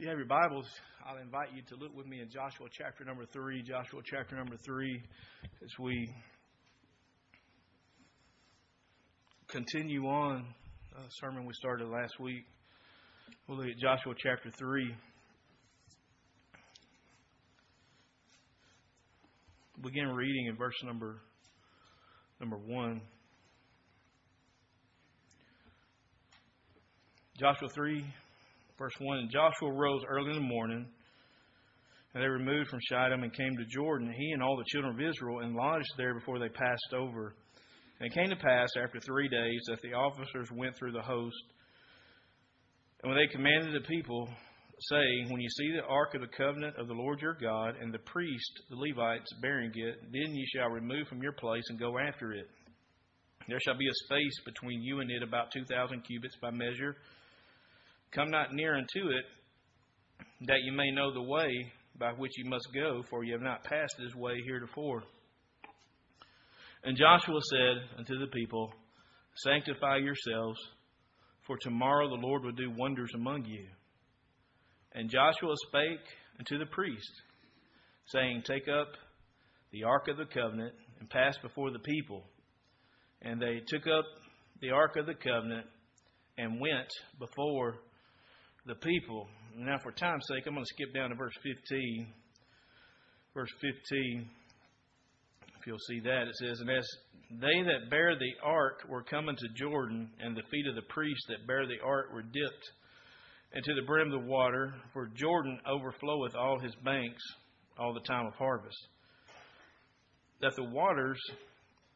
If you have your Bibles, I'll invite you to look with me in Joshua chapter number 3. Joshua chapter number 3, as we continue on a sermon we started last week. We'll look at Joshua chapter 3. Begin reading in verse number number 1. Joshua 3, Verse 1 And Joshua rose early in the morning, and they removed from Shittim and came to Jordan, he and all the children of Israel, and lodged there before they passed over. And it came to pass after three days that the officers went through the host. And when they commanded the people, saying, When you see the ark of the covenant of the Lord your God, and the priest, the Levites, bearing it, then ye shall remove from your place and go after it. There shall be a space between you and it about two thousand cubits by measure Come not near unto it, that you may know the way by which you must go, for you have not passed this way heretofore. And Joshua said unto the people, Sanctify yourselves, for tomorrow the Lord will do wonders among you. And Joshua spake unto the priest, saying, Take up the ark of the covenant and pass before the people. And they took up the ark of the covenant and went before the people. Now, for time's sake, I'm going to skip down to verse 15. Verse 15, if you'll see that, it says, And as they that bear the ark were coming to Jordan, and the feet of the priests that bear the ark were dipped into the brim of the water, for Jordan overfloweth all his banks all the time of harvest. That the waters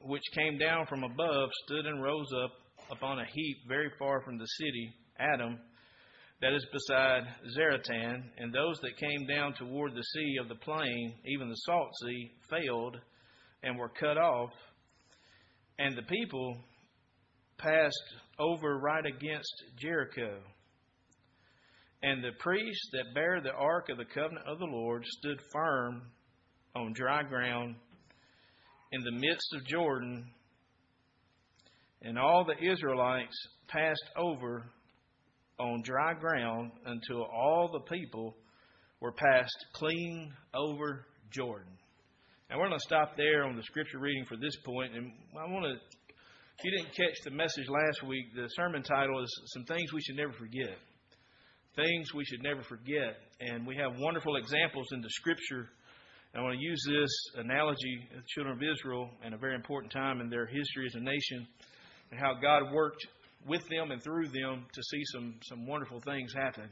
which came down from above stood and rose up upon a heap very far from the city, Adam, that is beside Zaretan, and those that came down toward the sea of the plain, even the salt sea, failed and were cut off, and the people passed over right against Jericho. And the priests that bare the ark of the covenant of the Lord stood firm on dry ground in the midst of Jordan, and all the Israelites passed over on dry ground until all the people were passed clean over Jordan. And we're going to stop there on the scripture reading for this point. And I want to, if you didn't catch the message last week, the sermon title is Some Things We Should Never Forget. Things we should never forget. And we have wonderful examples in the scripture. I want to use this analogy of the children of Israel and a very important time in their history as a nation and how God worked with them and through them to see some, some wonderful things happen.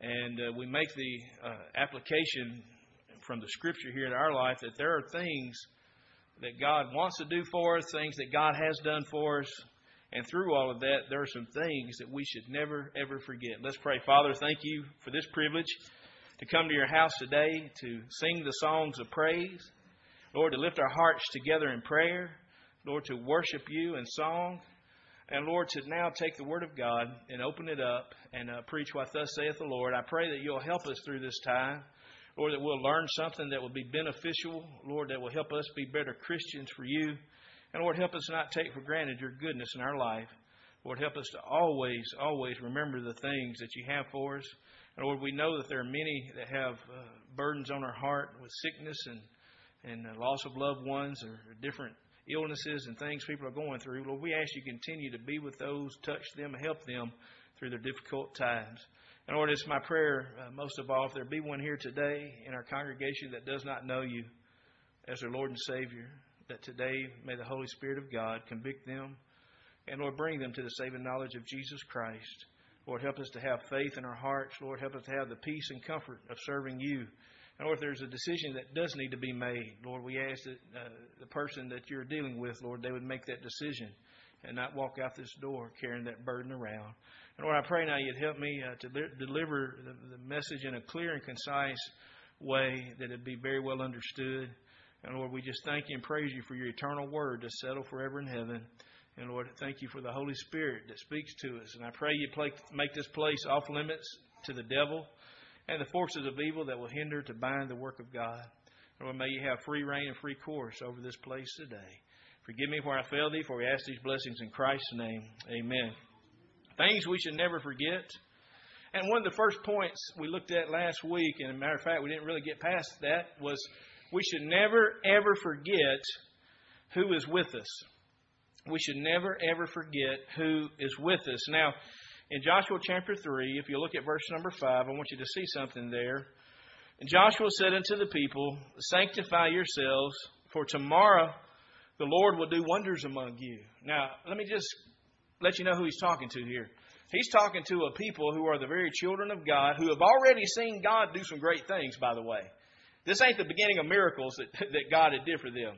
And uh, we make the uh, application from the scripture here in our life that there are things that God wants to do for us, things that God has done for us. And through all of that, there are some things that we should never, ever forget. Let's pray. Father, thank you for this privilege to come to your house today to sing the songs of praise. Lord, to lift our hearts together in prayer. Lord, to worship you in song. And Lord, to now take the Word of God and open it up and uh, preach what thus saith the Lord. I pray that you'll help us through this time. Lord, that we'll learn something that will be beneficial. Lord, that will help us be better Christians for you. And Lord, help us not take for granted your goodness in our life. Lord, help us to always, always remember the things that you have for us. And Lord, we know that there are many that have uh, burdens on our heart with sickness and, and uh, loss of loved ones or different illnesses and things people are going through. Lord, we ask you continue to be with those, touch them, help them through their difficult times. And Lord, it's my prayer, uh, most of all, if there be one here today in our congregation that does not know you as their Lord and Savior, that today may the Holy Spirit of God convict them and, Lord, bring them to the saving knowledge of Jesus Christ. Lord, help us to have faith in our hearts. Lord, help us to have the peace and comfort of serving you Lord, if there's a decision that does need to be made, Lord, we ask that uh, the person that you're dealing with, Lord, they would make that decision and not walk out this door carrying that burden around. And Lord, I pray now you'd help me uh, to li- deliver the, the message in a clear and concise way that it'd be very well understood. And Lord, we just thank you and praise you for your eternal word to settle forever in heaven. And Lord, thank you for the Holy Spirit that speaks to us. And I pray you play, make this place off limits to the devil and the forces of evil that will hinder to bind the work of God. Lord, may you have free reign and free course over this place today. Forgive me where I failed thee, for we ask these blessings in Christ's name. Amen. Things we should never forget. And one of the first points we looked at last week, and as a matter of fact, we didn't really get past that, was we should never, ever forget who is with us. We should never, ever forget who is with us. Now, in Joshua chapter 3, if you look at verse number 5, I want you to see something there. And Joshua said unto the people, Sanctify yourselves, for tomorrow the Lord will do wonders among you. Now, let me just let you know who he's talking to here. He's talking to a people who are the very children of God, who have already seen God do some great things, by the way. This ain't the beginning of miracles that, that God had did for them.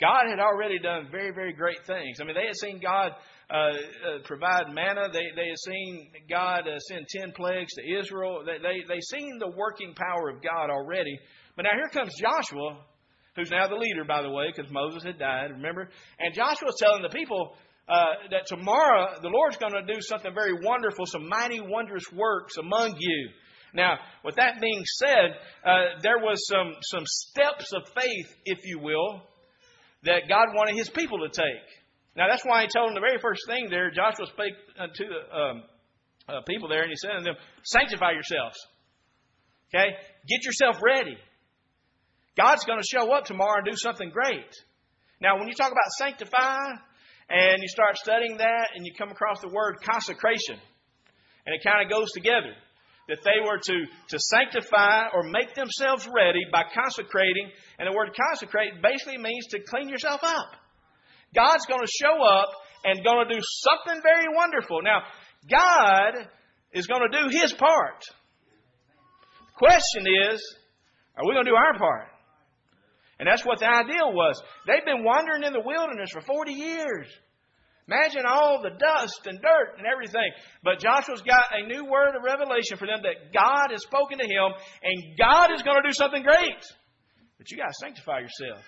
God had already done very, very great things. I mean, they had seen God uh, uh, provide manna. They, they had seen God uh, send ten plagues to Israel. They, they, they seen the working power of God already. But now here comes Joshua, who's now the leader, by the way, because Moses had died, remember? And Joshua's telling the people, uh, that tomorrow the Lord's going to do something very wonderful, some mighty, wondrous works among you. Now, with that being said, uh, there was some some steps of faith, if you will, that God wanted His people to take. Now, that's why He told them the very first thing there. Joshua spake to the um, uh, people there, and He said to them, "Sanctify yourselves. Okay, get yourself ready. God's going to show up tomorrow and do something great." Now, when you talk about sanctify, and you start studying that, and you come across the word consecration. And it kind of goes together. That they were to, to sanctify or make themselves ready by consecrating. And the word consecrate basically means to clean yourself up. God's going to show up and going to do something very wonderful. Now, God is going to do His part. The question is, are we going to do our part? And that's what the ideal was. They've been wandering in the wilderness for 40 years. Imagine all the dust and dirt and everything. But Joshua's got a new word of revelation for them that God has spoken to him and God is going to do something great. But you got to sanctify yourself.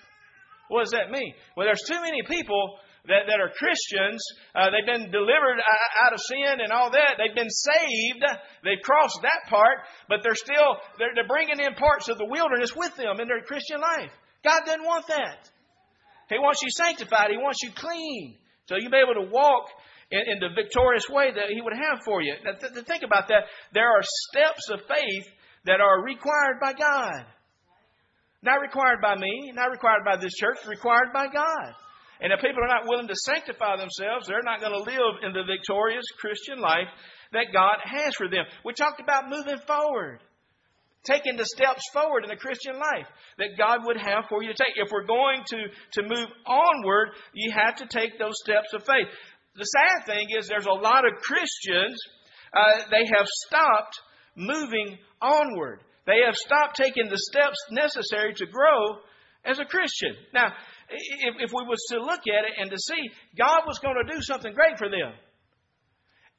What does that mean? Well, there's too many people that, that are Christians. Uh, they've been delivered out of sin and all that. They've been saved. They've crossed that part, but they're still, they're, they're bringing in parts of the wilderness with them in their Christian life. God doesn't want that. He wants you sanctified. He wants you clean. So you'll be able to walk in, in the victorious way that He would have for you. Now, th- think about that. There are steps of faith that are required by God. Not required by me, not required by this church, required by God. And if people are not willing to sanctify themselves, they're not going to live in the victorious Christian life that God has for them. We talked about moving forward taking the steps forward in the Christian life that God would have for you to take. If we're going to, to move onward, you have to take those steps of faith. The sad thing is there's a lot of Christians, uh, they have stopped moving onward. They have stopped taking the steps necessary to grow as a Christian. Now, if, if we was to look at it and to see God was going to do something great for them.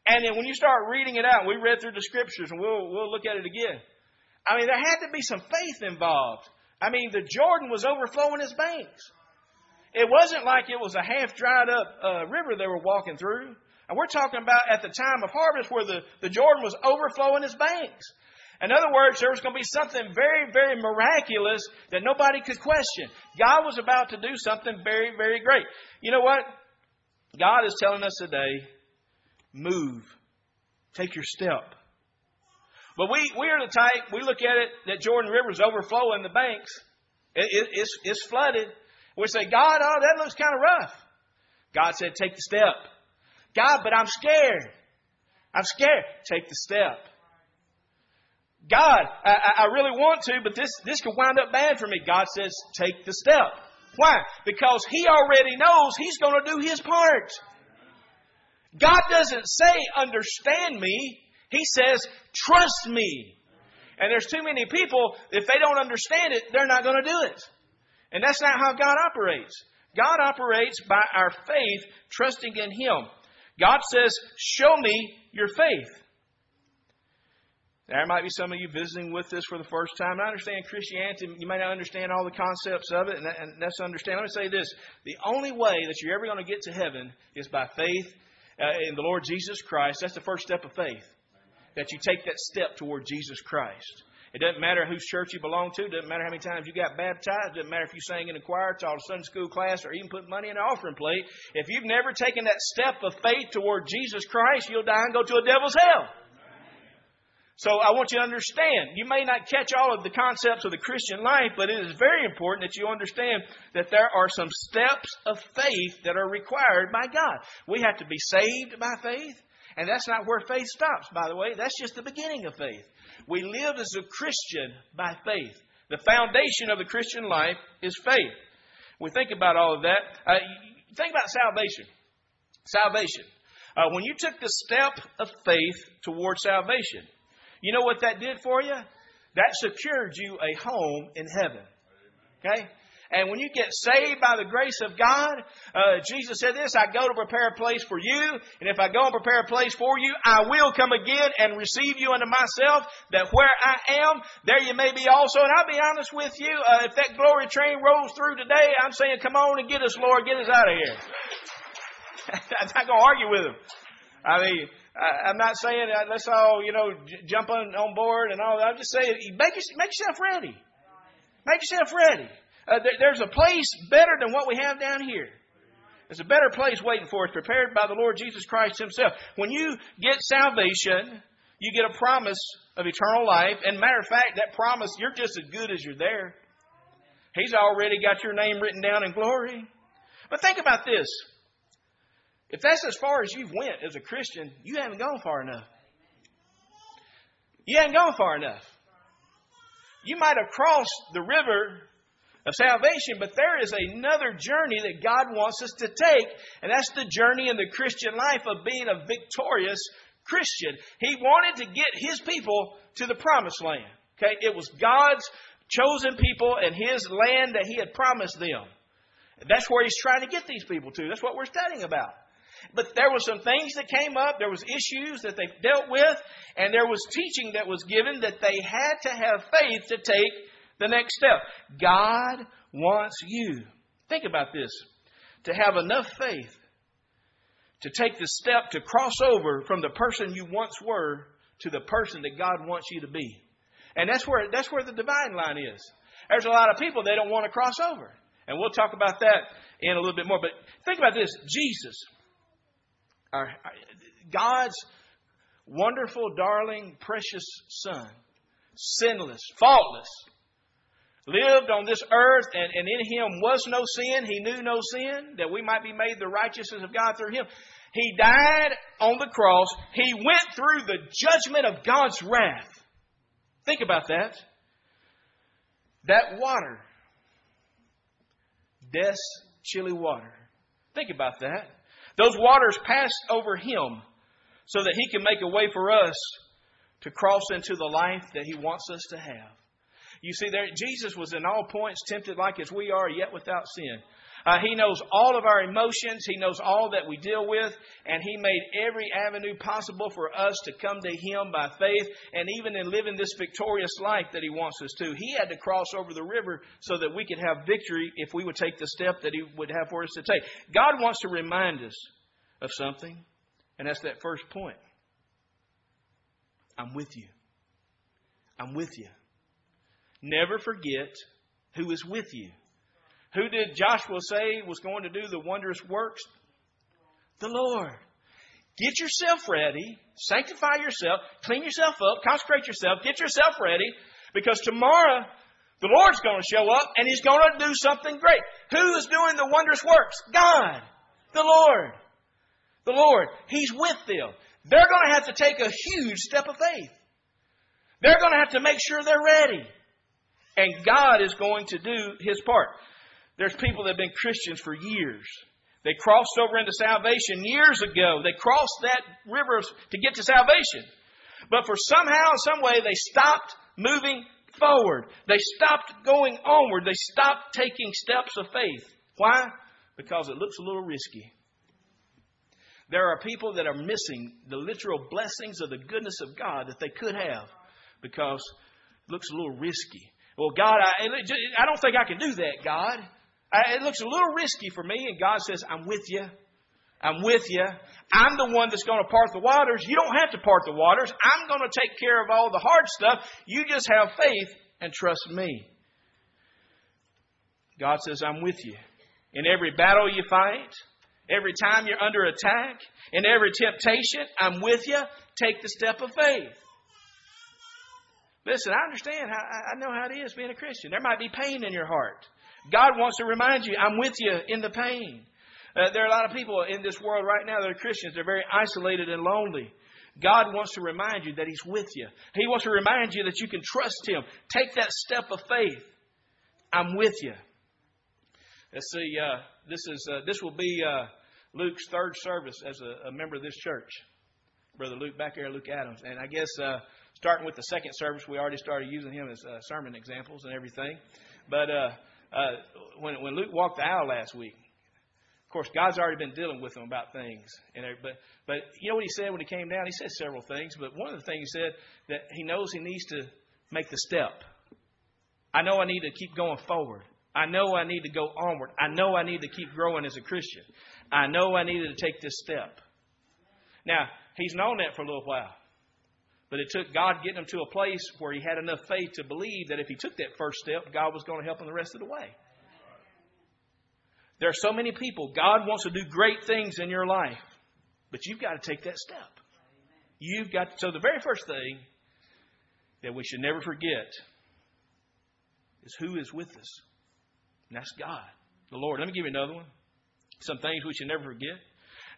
And then when you start reading it out, we read through the scriptures and we'll, we'll look at it again. I mean, there had to be some faith involved. I mean, the Jordan was overflowing its banks. It wasn't like it was a half dried up uh, river they were walking through. And we're talking about at the time of harvest where the, the Jordan was overflowing its banks. In other words, there was going to be something very, very miraculous that nobody could question. God was about to do something very, very great. You know what? God is telling us today move, take your step. But we, we are the type, we look at it that Jordan River is overflowing the banks. It, it, it's, it's flooded. We say, God, oh, that looks kind of rough. God said, take the step. God, but I'm scared. I'm scared. Take the step. God, I, I really want to, but this, this could wind up bad for me. God says, take the step. Why? Because He already knows He's going to do His part. God doesn't say, understand me. He says, trust me. And there's too many people, if they don't understand it, they're not going to do it. And that's not how God operates. God operates by our faith, trusting in Him. God says, Show me your faith. There might be some of you visiting with this for the first time. I understand Christianity. You may not understand all the concepts of it, and, that, and that's understand. Let me say this: the only way that you're ever going to get to heaven is by faith uh, in the Lord Jesus Christ. That's the first step of faith that you take that step toward Jesus Christ. It doesn't matter whose church you belong to. It doesn't matter how many times you got baptized. It doesn't matter if you sang in a choir, taught a Sunday school class, or even put money in an offering plate. If you've never taken that step of faith toward Jesus Christ, you'll die and go to a devil's hell. So I want you to understand. You may not catch all of the concepts of the Christian life, but it is very important that you understand that there are some steps of faith that are required by God. We have to be saved by faith, and that's not where faith stops, by the way. That's just the beginning of faith. We live as a Christian by faith. The foundation of the Christian life is faith. We think about all of that. Uh, think about salvation. Salvation. Uh, when you took the step of faith towards salvation, you know what that did for you? That secured you a home in heaven. Okay? And when you get saved by the grace of God, uh, Jesus said this, I go to prepare a place for you, and if I go and prepare a place for you, I will come again and receive you unto myself, that where I am, there you may be also. And I'll be honest with you, uh, if that glory train rolls through today, I'm saying, come on and get us, Lord, get us out of here. I'm not going to argue with him. I mean, I'm not saying uh, let's all, you know, j- jump on, on board and all. I'm just saying, make, make yourself ready. Make yourself ready. Uh, there, there's a place better than what we have down here. There's a better place waiting for us, prepared by the Lord Jesus Christ Himself. When you get salvation, you get a promise of eternal life. And matter of fact, that promise, you're just as good as you're there. He's already got your name written down in glory. But think about this. If that's as far as you've went as a Christian, you haven't gone far enough. You haven't gone far enough. You might have crossed the river of salvation, but there is another journey that God wants us to take, and that's the journey in the Christian life of being a victorious Christian. He wanted to get his people to the promised land. Okay? It was God's chosen people and his land that he had promised them. That's where he's trying to get these people to. That's what we're studying about. But there were some things that came up, there was issues that they dealt with, and there was teaching that was given that they had to have faith to take the next step. God wants you, think about this, to have enough faith to take the step to cross over from the person you once were to the person that God wants you to be. And that's where, that's where the divine line is. There's a lot of people they don't want to cross over. And we'll talk about that in a little bit more. But think about this Jesus, our, God's wonderful, darling, precious Son, sinless, faultless, lived on this earth, and, and in him was no sin. He knew no sin, that we might be made the righteousness of God through him. He died on the cross. He went through the judgment of God's wrath. Think about that. That water, death's chilly water. Think about that. Those waters passed over him so that he can make a way for us to cross into the life that he wants us to have. You see, there, Jesus was in all points tempted like as we are, yet without sin. Uh, he knows all of our emotions. He knows all that we deal with. And He made every avenue possible for us to come to Him by faith. And even in living this victorious life that He wants us to, He had to cross over the river so that we could have victory if we would take the step that He would have for us to take. God wants to remind us of something. And that's that first point. I'm with you. I'm with you. Never forget who is with you. Who did Joshua say was going to do the wondrous works? The Lord. Get yourself ready, sanctify yourself, clean yourself up, consecrate yourself, get yourself ready, because tomorrow the Lord's going to show up and He's going to do something great. Who is doing the wondrous works? God. The Lord. The Lord. He's with them. They're going to have to take a huge step of faith. They're going to have to make sure they're ready. And God is going to do His part. There's people that have been Christians for years. They crossed over into salvation years ago. They crossed that river to get to salvation. But for somehow, some way, they stopped moving forward. They stopped going onward. They stopped taking steps of faith. Why? Because it looks a little risky. There are people that are missing the literal blessings of the goodness of God that they could have because it looks a little risky. Well, God, I, I don't think I can do that, God. It looks a little risky for me. And God says, I'm with you. I'm with you. I'm the one that's going to part the waters. You don't have to part the waters. I'm going to take care of all the hard stuff. You just have faith and trust me. God says, I'm with you. In every battle you fight, every time you're under attack, in every temptation, I'm with you. Take the step of faith. Listen, I understand. I know how it is being a Christian. There might be pain in your heart. God wants to remind you, I'm with you in the pain. Uh, there are a lot of people in this world right now that are Christians. They're very isolated and lonely. God wants to remind you that He's with you. He wants to remind you that you can trust Him. Take that step of faith. I'm with you. Let's see. Uh, this is uh, this will be uh, Luke's third service as a, a, member of this church. Brother Luke back there, Luke Adams, and I guess uh, starting with the second service, we already started using him as uh, sermon examples and everything. But Uh, when when Luke walked the aisle last week, of course, God's already been dealing with him about things. And but but you know what he said when he came down? He said several things, but one of the things he said that he knows he needs to make the step. I know I need to keep going forward. I know I need to go onward. I know I need to keep growing as a Christian. I know I needed to take this step. Now, he's known that for a little while. But it took God getting him to a place where he had enough faith to believe that if he took that first step, God was going to help him the rest of the way. There are so many people. God wants to do great things in your life, but you've got to take that step. You've got to, so the very first thing that we should never forget is who is with us. And that's God, the Lord. Let me give you another one. Some things we should never forget.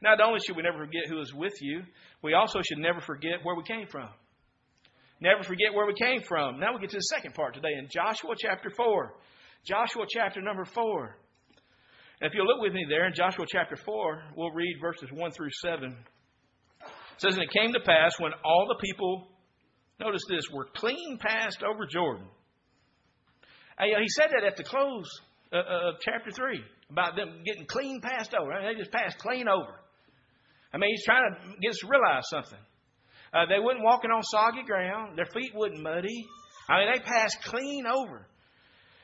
Not only should we never forget who is with you, we also should never forget where we came from. Never forget where we came from. Now we get to the second part today in Joshua chapter 4. Joshua chapter number 4. And if you'll look with me there in Joshua chapter 4, we'll read verses 1 through 7. It says, And it came to pass when all the people, notice this, were clean passed over Jordan. And, uh, he said that at the close uh, uh, of chapter 3 about them getting clean passed over. they just passed clean over. I mean, he's trying to get us to realize something. Uh, they wasn't walking on soggy ground. Their feet wasn't muddy. I mean, they passed clean over.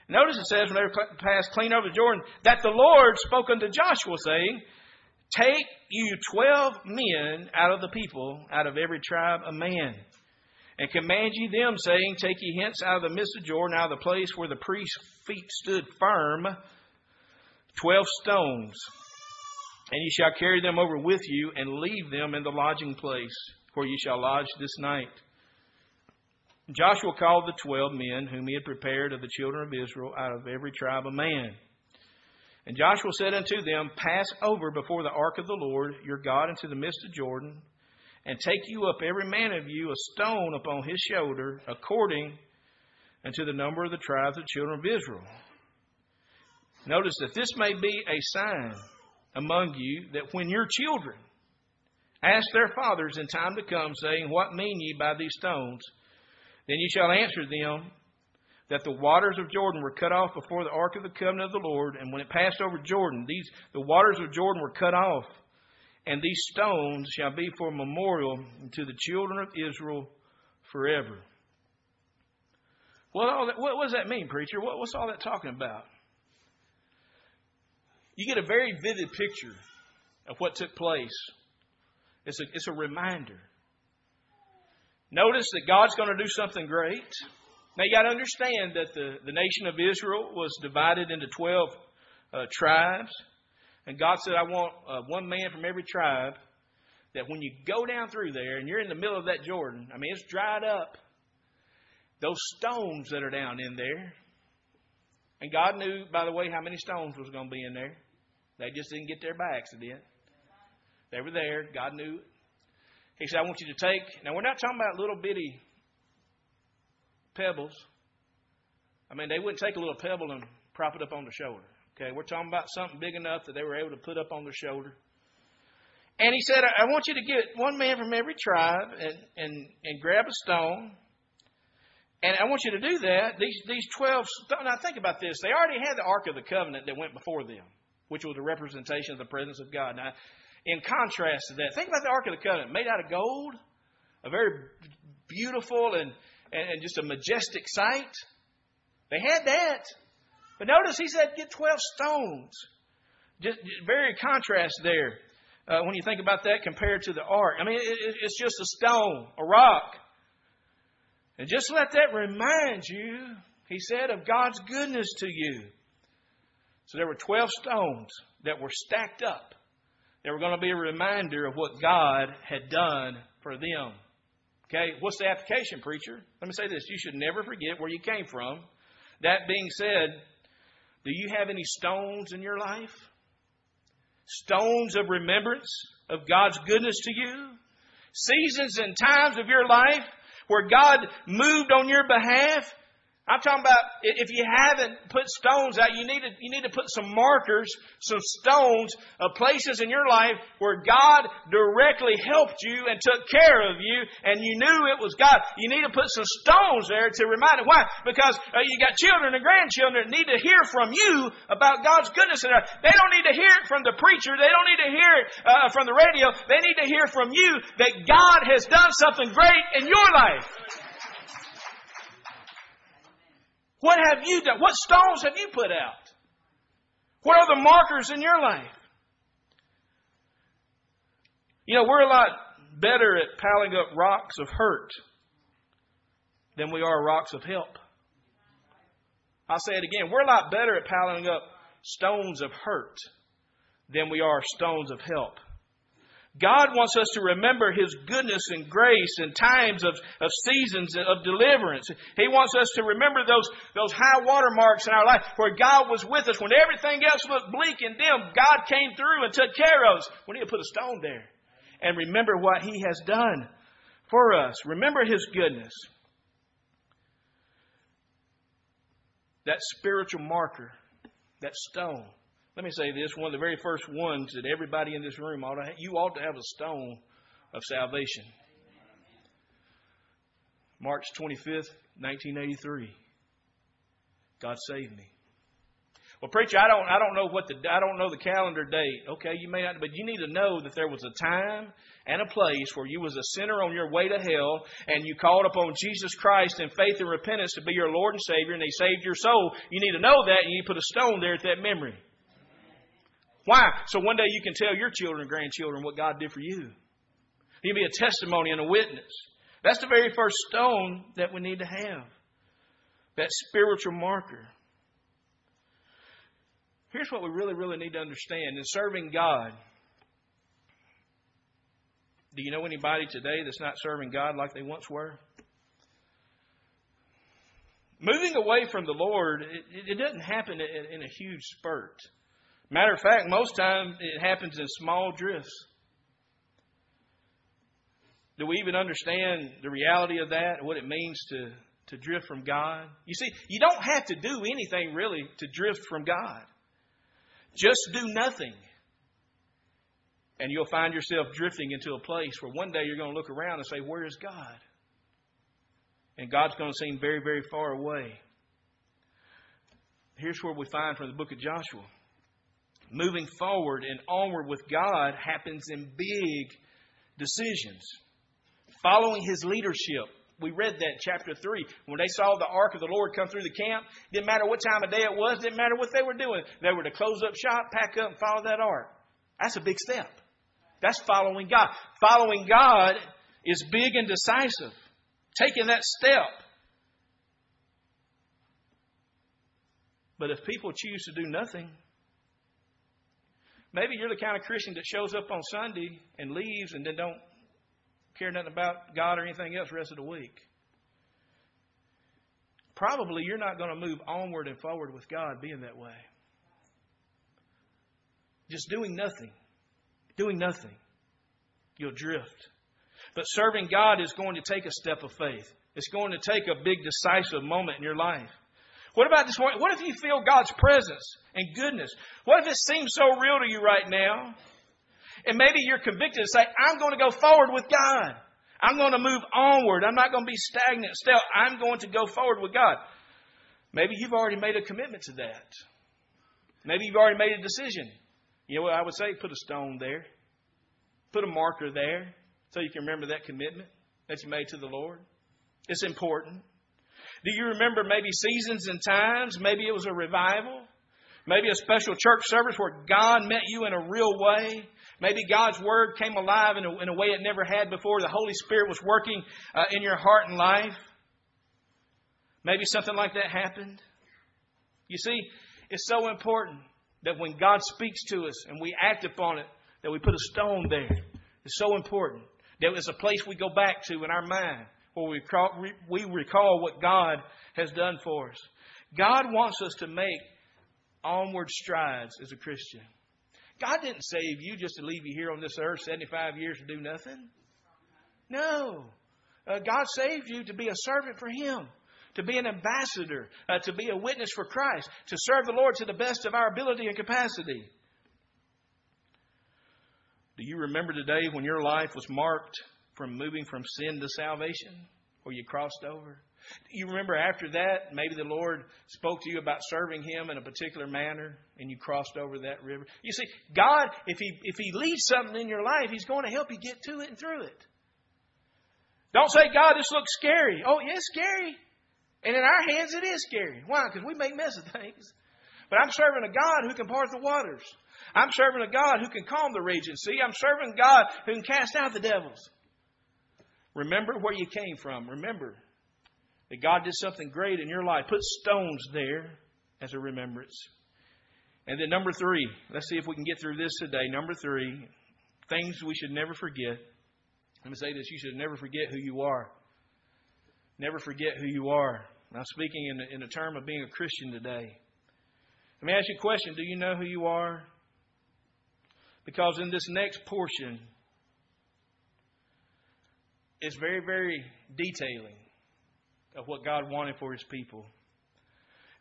Notice it says when they passed clean over the Jordan that the Lord spoke unto Joshua, saying, Take you twelve men out of the people, out of every tribe a man, and command ye them, saying, Take ye hence out of the midst of Jordan, out of the place where the priest's feet stood firm, twelve stones, and ye shall carry them over with you, and leave them in the lodging place where ye shall lodge this night. Joshua called the twelve men whom he had prepared of the children of Israel out of every tribe a man. And Joshua said unto them, Pass over before the ark of the Lord your God into the midst of Jordan, and take you up every man of you a stone upon his shoulder, according unto the number of the tribes of the children of Israel. Notice that this may be a sign among you that when your children ask their fathers in time to come, saying, What mean ye by these stones? Then you shall answer them that the waters of Jordan were cut off before the ark of the covenant of the Lord, and when it passed over Jordan, these the waters of Jordan were cut off, and these stones shall be for a memorial to the children of Israel forever. What, all that, what, what does that mean, preacher? What, what's all that talking about? You get a very vivid picture of what took place. It's a, it's a reminder. Notice that God's going to do something great. Now you got to understand that the, the nation of Israel was divided into 12 uh, tribes. And God said, I want uh, one man from every tribe that when you go down through there and you're in the middle of that Jordan, I mean, it's dried up. Those stones that are down in there. And God knew, by the way, how many stones was going to be in there. They just didn't get there by accident. They were there. God knew he said, I want you to take. Now, we're not talking about little bitty pebbles. I mean, they wouldn't take a little pebble and prop it up on the shoulder. Okay, we're talking about something big enough that they were able to put up on their shoulder. And he said, I want you to get one man from every tribe and, and, and grab a stone. And I want you to do that. These, these 12, now think about this. They already had the Ark of the Covenant that went before them, which was a representation of the presence of God. Now, in contrast to that, think about the Ark of the Covenant, made out of gold, a very beautiful and, and just a majestic sight. They had that. But notice he said, get 12 stones. Just, very contrast there uh, when you think about that compared to the ark. I mean, it, it's just a stone, a rock. And just let that remind you, he said, of God's goodness to you. So there were 12 stones that were stacked up they were going to be a reminder of what God had done for them. Okay, what's the application, preacher? Let me say this. You should never forget where you came from. That being said, do you have any stones in your life? Stones of remembrance of God's goodness to you? Seasons and times of your life where God moved on your behalf I'm talking about if you haven't put stones out, you need to, you need to put some markers, some stones of places in your life where God directly helped you and took care of you and you knew it was God. You need to put some stones there to remind it. Why? Because uh, you got children and grandchildren that need to hear from you about God's goodness. And they don't need to hear it from the preacher. They don't need to hear it uh, from the radio. They need to hear from you that God has done something great in your life. What have you done? What stones have you put out? What are the markers in your life? You know, we're a lot better at piling up rocks of hurt than we are rocks of help. I'll say it again. We're a lot better at piling up stones of hurt than we are stones of help. God wants us to remember His goodness and grace in times of, of seasons of deliverance. He wants us to remember those, those high watermarks in our life where God was with us when everything else looked bleak and dim. God came through and took care of us. We need to put a stone there and remember what He has done for us. Remember His goodness. That spiritual marker, that stone. Let me say this one of the very first ones that everybody in this room ought to have, you ought to have a stone of salvation. March 25th, 1983. God saved me. Well, preacher, I don't, I don't know what the, I don't know the calendar date. Okay, you may not, but you need to know that there was a time and a place where you was a sinner on your way to hell, and you called upon Jesus Christ in faith and repentance to be your Lord and Savior, and He saved your soul. You need to know that, and you put a stone there at that memory. Why? So one day you can tell your children and grandchildren what God did for you. You can be a testimony and a witness. That's the very first stone that we need to have. That spiritual marker. Here's what we really, really need to understand. In serving God, do you know anybody today that's not serving God like they once were? Moving away from the Lord, it, it doesn't happen in a huge spurt. Matter of fact, most times it happens in small drifts. Do we even understand the reality of that, what it means to, to drift from God? You see, you don't have to do anything really to drift from God. Just do nothing. And you'll find yourself drifting into a place where one day you're going to look around and say, Where is God? And God's going to seem very, very far away. Here's where we find from the book of Joshua moving forward and onward with God happens in big decisions. Following His leadership. We read that in chapter 3. When they saw the ark of the Lord come through the camp, didn't matter what time of day it was, didn't matter what they were doing. They were to close up shop, pack up, and follow that ark. That's a big step. That's following God. Following God is big and decisive. Taking that step. But if people choose to do nothing, Maybe you're the kind of Christian that shows up on Sunday and leaves and then don't care nothing about God or anything else the rest of the week. Probably you're not going to move onward and forward with God being that way. Just doing nothing. Doing nothing. You'll drift. But serving God is going to take a step of faith. It's going to take a big decisive moment in your life. What about this morning? What if you feel God's presence and goodness? What if it seems so real to you right now? And maybe you're convicted to say, I'm going to go forward with God. I'm going to move onward. I'm not going to be stagnant still. I'm going to go forward with God. Maybe you've already made a commitment to that. Maybe you've already made a decision. You know what I would say? Put a stone there. Put a marker there so you can remember that commitment that you made to the Lord. It's important. Do you remember maybe seasons and times? Maybe it was a revival. Maybe a special church service where God met you in a real way. Maybe God's Word came alive in a, in a way it never had before. The Holy Spirit was working uh, in your heart and life. Maybe something like that happened. You see, it's so important that when God speaks to us and we act upon it, that we put a stone there. It's so important. That it's a place we go back to in our mind where we recall, we recall what God has done for us. God wants us to make onward strides as a Christian. God didn't save you just to leave you here on this earth 75 years to do nothing. No. Uh, God saved you to be a servant for Him, to be an ambassador, uh, to be a witness for Christ, to serve the Lord to the best of our ability and capacity. Do you remember the day when your life was marked from moving from sin to salvation, where you crossed over? You remember after that, maybe the Lord spoke to you about serving Him in a particular manner, and you crossed over that river. You see, God, if He if He leads something in your life, He's going to help you get to it and through it. Don't say, God, this looks scary. Oh, yeah, it's scary. And in our hands, it is scary. Why? Because we make mess of things. But I'm serving a God who can part the waters. I'm serving a God who can calm the raging sea. I'm serving God who can cast out the devils. Remember where you came from. Remember that God did something great in your life. Put stones there as a remembrance. And then number three, let's see if we can get through this today. Number three, things we should never forget. Let me say this you should never forget who you are. Never forget who you are. I'm speaking in the, in the term of being a Christian today. Let me ask you a question Do you know who you are? Because in this next portion, it's very, very detailing of what God wanted for His people.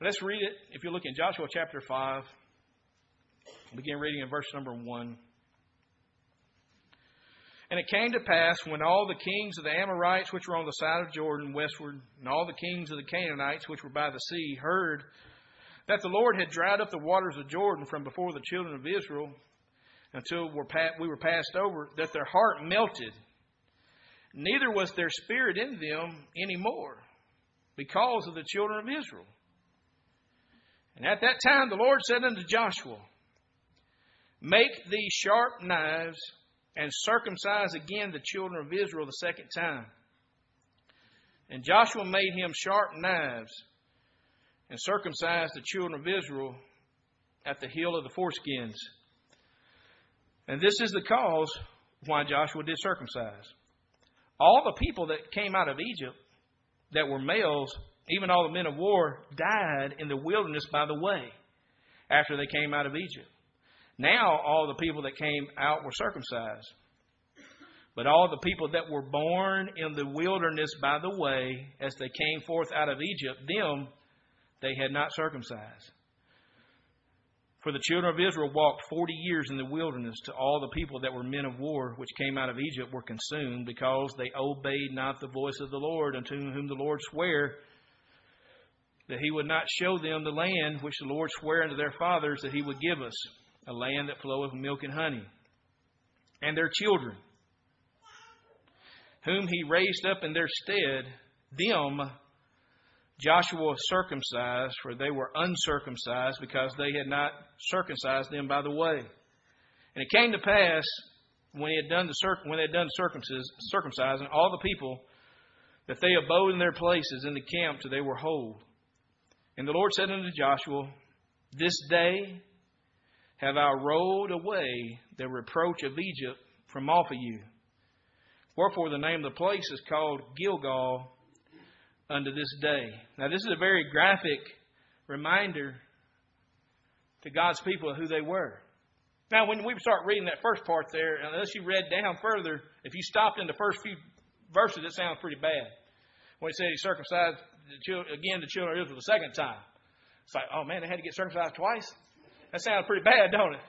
Let's read it. If you look in Joshua chapter 5, begin reading in verse number 1. And it came to pass when all the kings of the Amorites which were on the side of Jordan westward, and all the kings of the Canaanites which were by the sea, heard that the Lord had dried up the waters of Jordan from before the children of Israel until we were passed over, that their heart melted. Neither was their spirit in them any more because of the children of Israel. And at that time the Lord said unto Joshua, Make these sharp knives and circumcise again the children of Israel the second time. And Joshua made him sharp knives and circumcised the children of Israel at the heel of the foreskins. And this is the cause why Joshua did circumcise. All the people that came out of Egypt that were males, even all the men of war, died in the wilderness by the way after they came out of Egypt. Now all the people that came out were circumcised. But all the people that were born in the wilderness by the way, as they came forth out of Egypt, them they had not circumcised. For the children of Israel walked forty years in the wilderness to all the people that were men of war which came out of Egypt were consumed, because they obeyed not the voice of the Lord, unto whom the Lord sware that he would not show them the land which the Lord sware unto their fathers that he would give us a land that floweth milk and honey, and their children, whom he raised up in their stead, them Joshua circumcised, for they were uncircumcised, because they had not circumcised them by the way. And it came to pass when he had done the when they had done circumcising all the people that they abode in their places in the camp till they were whole. And the Lord said unto Joshua, This day have I rolled away the reproach of Egypt from off of you. Wherefore the name of the place is called Gilgal unto this day. Now, this is a very graphic reminder to God's people of who they were. Now, when we start reading that first part there, unless you read down further, if you stopped in the first few verses, it sounds pretty bad. When he said he circumcised the children, again the children of Israel the second time, it's like, oh man, they had to get circumcised twice. That sounds pretty bad, don't it?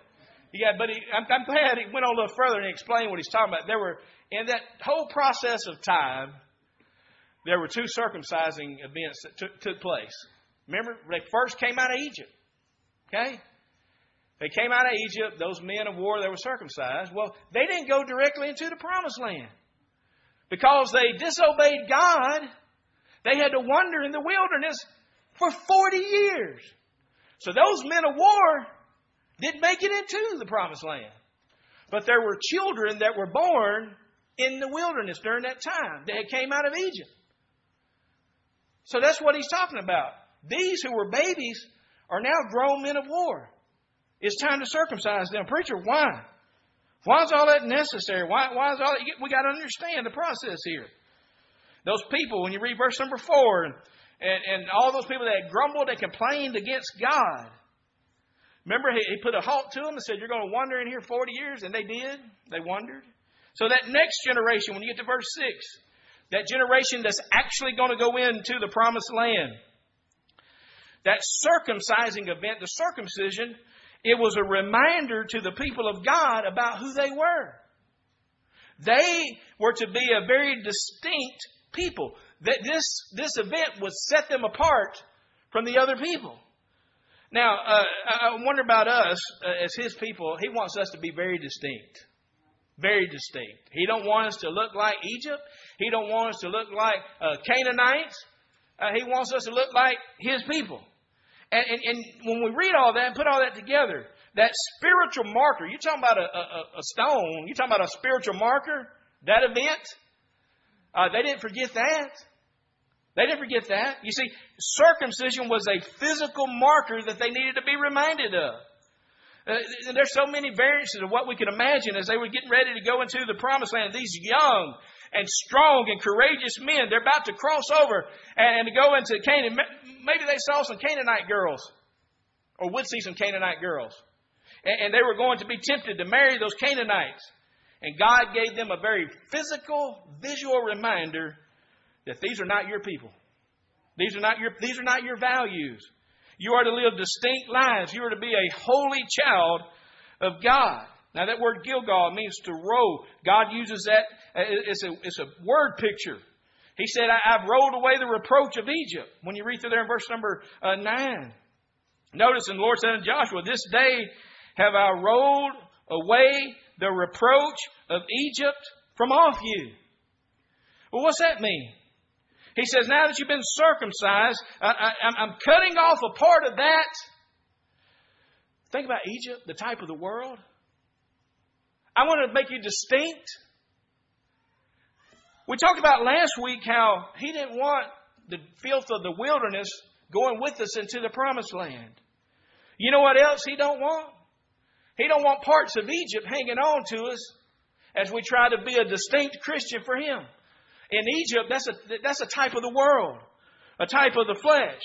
Yeah, but he, I'm, I'm glad he went on a little further and explained what he's talking about. There were in that whole process of time, there were two circumcising events that took, took place. Remember, they first came out of Egypt. Okay? They came out of Egypt, those men of war, they were circumcised. Well, they didn't go directly into the promised land. Because they disobeyed God, they had to wander in the wilderness for 40 years. So those men of war didn't make it into the promised land. But there were children that were born in the wilderness during that time. They came out of Egypt. So that's what he's talking about. These who were babies are now grown men of war. It's time to circumcise them. Preacher, why? Why is all that necessary? Why, why is all that? We got to understand the process here. Those people, when you read verse number four, and, and, and all those people that grumbled and complained against God, remember he, he put a halt to them and said, You're going to wander in here 40 years, and they did. They wandered. So that next generation, when you get to verse 6, that generation that's actually going to go into the promised land, that circumcising event, the circumcision, it was a reminder to the people of God about who they were. They were to be a very distinct people. That this, this event would set them apart from the other people. Now, uh, I wonder about us uh, as His people. He wants us to be very distinct, very distinct. He don't want us to look like Egypt. He don't want us to look like uh, Canaanites. Uh, he wants us to look like His people. And, and, and, when we read all that and put all that together, that spiritual marker, you're talking about a, a, a stone, you're talking about a spiritual marker, that event, uh, they didn't forget that. They didn't forget that. You see, circumcision was a physical marker that they needed to be reminded of. Uh, there's so many variances of what we can imagine as they were getting ready to go into the promised land. These young and strong and courageous men, they're about to cross over and, and to go into Canaan. Maybe they saw some Canaanite girls or would see some Canaanite girls. And, and they were going to be tempted to marry those Canaanites. And God gave them a very physical, visual reminder that these are not your people. These are not your, these are not your values. You are to live distinct lives. You are to be a holy child of God. Now, that word Gilgal means to row. God uses that, uh, it's a, it's a word picture. He said, I've rolled away the reproach of Egypt. When you read through there in verse number uh, 9. Notice, and the Lord said to Joshua, This day have I rolled away the reproach of Egypt from off you. Well, what's that mean? He says, now that you've been circumcised, I, am cutting off a part of that. Think about Egypt, the type of the world. I want to make you distinct. We talked about last week how he didn't want the filth of the wilderness going with us into the promised land. You know what else he don't want? He don't want parts of Egypt hanging on to us as we try to be a distinct Christian for him. In Egypt, that's a, that's a type of the world, a type of the flesh.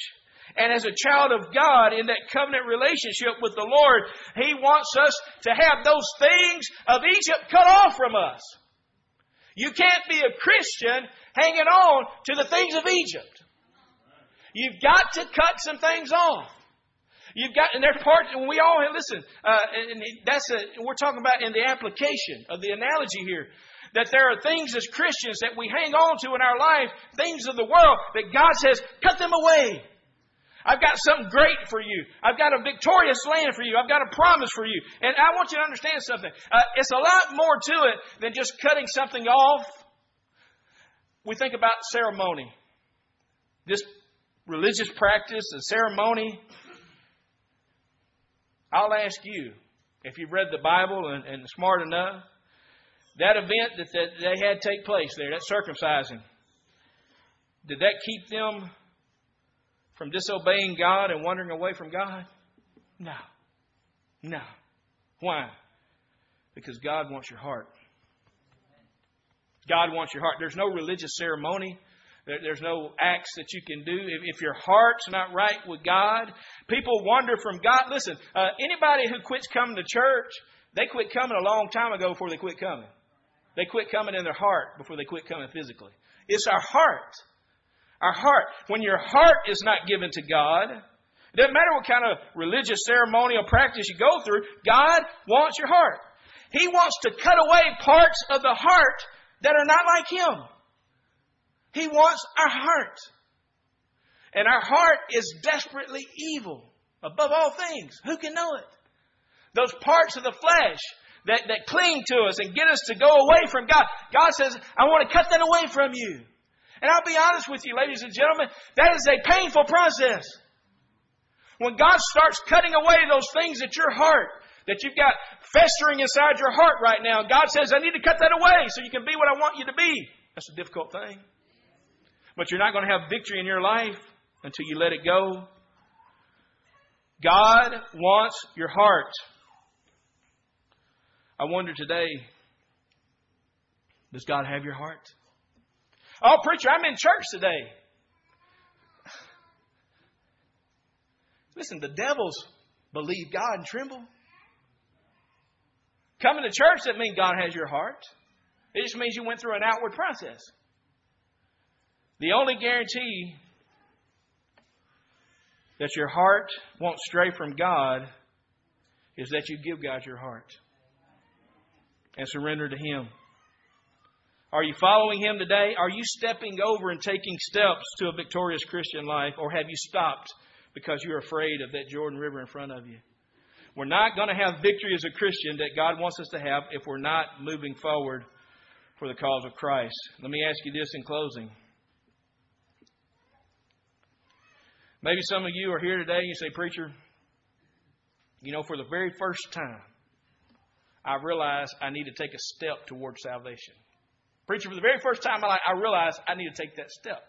And as a child of God in that covenant relationship with the Lord, He wants us to have those things of Egypt cut off from us. You can't be a Christian hanging on to the things of Egypt. You've got to cut some things off. You've got, and there's parts, and we all, listen, uh, and that's a, we're talking about in the application of the analogy here. That there are things as Christians that we hang on to in our life, things of the world, that God says, cut them away. I've got something great for you. I've got a victorious land for you. I've got a promise for you. And I want you to understand something. Uh, it's a lot more to it than just cutting something off. We think about ceremony. This religious practice, a ceremony, I'll ask you, if you've read the Bible and, and smart enough, that event that, that they had take place there, that circumcising, did that keep them from disobeying God and wandering away from God? No. No. Why? Because God wants your heart. God wants your heart. There's no religious ceremony. There's no acts that you can do. If, your heart's not right with God, people wander from God. Listen, uh, anybody who quits coming to church, they quit coming a long time ago before they quit coming. They quit coming in their heart before they quit coming physically. It's our heart. Our heart. When your heart is not given to God, it doesn't matter what kind of religious ceremonial practice you go through, God wants your heart. He wants to cut away parts of the heart that are not like Him. He wants our heart. And our heart is desperately evil above all things. Who can know it? Those parts of the flesh that, that cling to us and get us to go away from God. God says, I want to cut that away from you. And I'll be honest with you, ladies and gentlemen, that is a painful process. When God starts cutting away those things at your heart, that you've got festering inside your heart right now, God says, I need to cut that away so you can be what I want you to be. That's a difficult thing. But you're not going to have victory in your life until you let it go. God wants your heart. I wonder today does God have your heart? Oh, preacher, I'm in church today. Listen, the devils believe God and tremble. Coming to church doesn't mean God has your heart. It just means you went through an outward process. The only guarantee that your heart won't stray from God is that you give God your heart and surrender to Him. Are you following Him today? Are you stepping over and taking steps to a victorious Christian life, or have you stopped because you're afraid of that Jordan River in front of you? We're not going to have victory as a Christian that God wants us to have if we're not moving forward for the cause of Christ. Let me ask you this in closing. Maybe some of you are here today and you say, Preacher, you know, for the very first time, I realize I need to take a step toward salvation. Preacher, for the very first time in my life, I realize I need to take that step.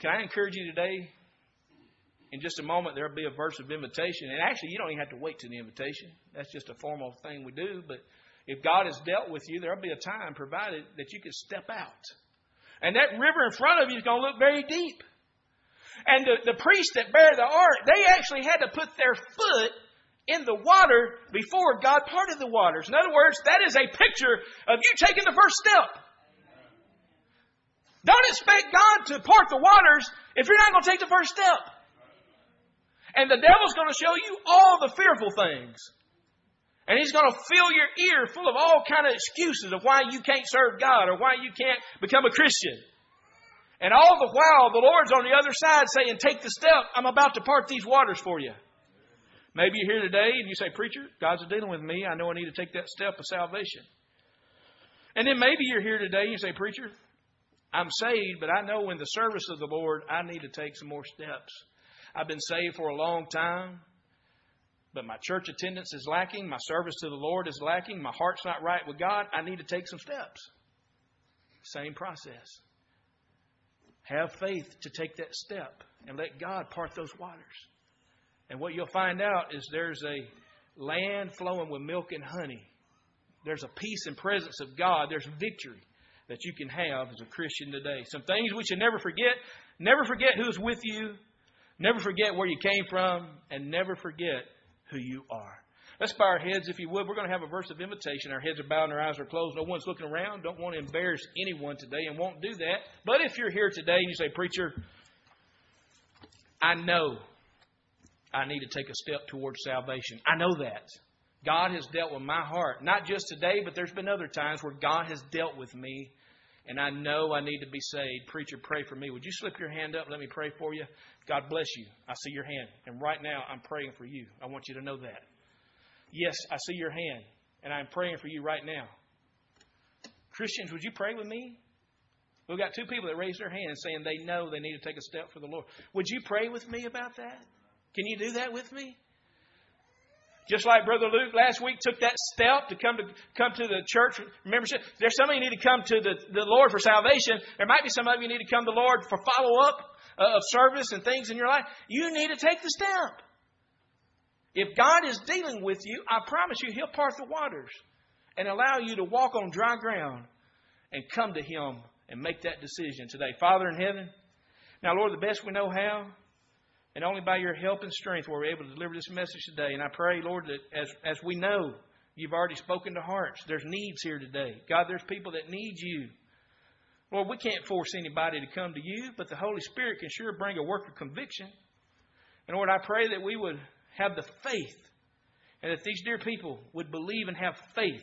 Can I encourage you today? In just a moment, there'll be a verse of invitation. And actually, you don't even have to wait to the invitation. That's just a formal thing we do. But if God has dealt with you, there'll be a time provided that you can step out. And that river in front of you is going to look very deep. And the, the priests that bear the ark, they actually had to put their foot in the water before God parted the waters. In other words, that is a picture of you taking the first step. Don't expect God to part the waters if you're not going to take the first step. And the devil's going to show you all the fearful things. And he's going to fill your ear full of all kind of excuses of why you can't serve God or why you can't become a Christian. And all the while, the Lord's on the other side saying, Take the step. I'm about to part these waters for you. Maybe you're here today and you say, Preacher, God's dealing with me. I know I need to take that step of salvation. And then maybe you're here today and you say, Preacher, I'm saved, but I know in the service of the Lord, I need to take some more steps. I've been saved for a long time, but my church attendance is lacking. My service to the Lord is lacking. My heart's not right with God. I need to take some steps. Same process. Have faith to take that step and let God part those waters. And what you'll find out is there's a land flowing with milk and honey. There's a peace and presence of God. There's victory that you can have as a Christian today. Some things we should never forget. Never forget who's with you. Never forget where you came from. And never forget who you are. Let's bow our heads, if you would. We're going to have a verse of invitation. Our heads are bowed and our eyes are closed. No one's looking around. Don't want to embarrass anyone today and won't do that. But if you're here today and you say, Preacher, I know I need to take a step towards salvation. I know that. God has dealt with my heart. Not just today, but there's been other times where God has dealt with me, and I know I need to be saved. Preacher, pray for me. Would you slip your hand up? Let me pray for you. God bless you. I see your hand. And right now, I'm praying for you. I want you to know that. Yes, I see your hand, and I'm praying for you right now. Christians, would you pray with me? We've got two people that raised their hands saying they know they need to take a step for the Lord. Would you pray with me about that? Can you do that with me? Just like Brother Luke last week took that step to come to come to the church membership. There's some of you need to come to the, the Lord for salvation. There might be some of you need to come to the Lord for follow up uh, of service and things in your life. You need to take the step. If God is dealing with you, I promise you, He'll part the waters and allow you to walk on dry ground and come to Him and make that decision today. Father in heaven, now, Lord, the best we know how, and only by your help and strength were we able to deliver this message today. And I pray, Lord, that as, as we know, you've already spoken to hearts. There's needs here today. God, there's people that need you. Lord, we can't force anybody to come to you, but the Holy Spirit can sure bring a work of conviction. And Lord, I pray that we would have the faith and that these dear people would believe and have faith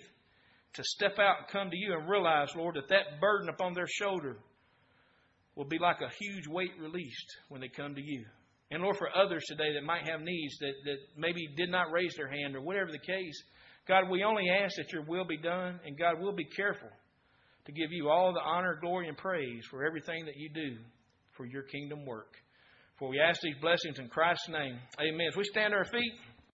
to step out and come to you and realize, Lord, that that burden upon their shoulder will be like a huge weight released when they come to you. And Lord, for others today that might have needs that, that maybe did not raise their hand or whatever the case, God, we only ask that your will be done, and God, we'll be careful to give you all the honor, glory, and praise for everything that you do for your kingdom work. For we ask these blessings in Christ's name. Amen. As we stand on our feet,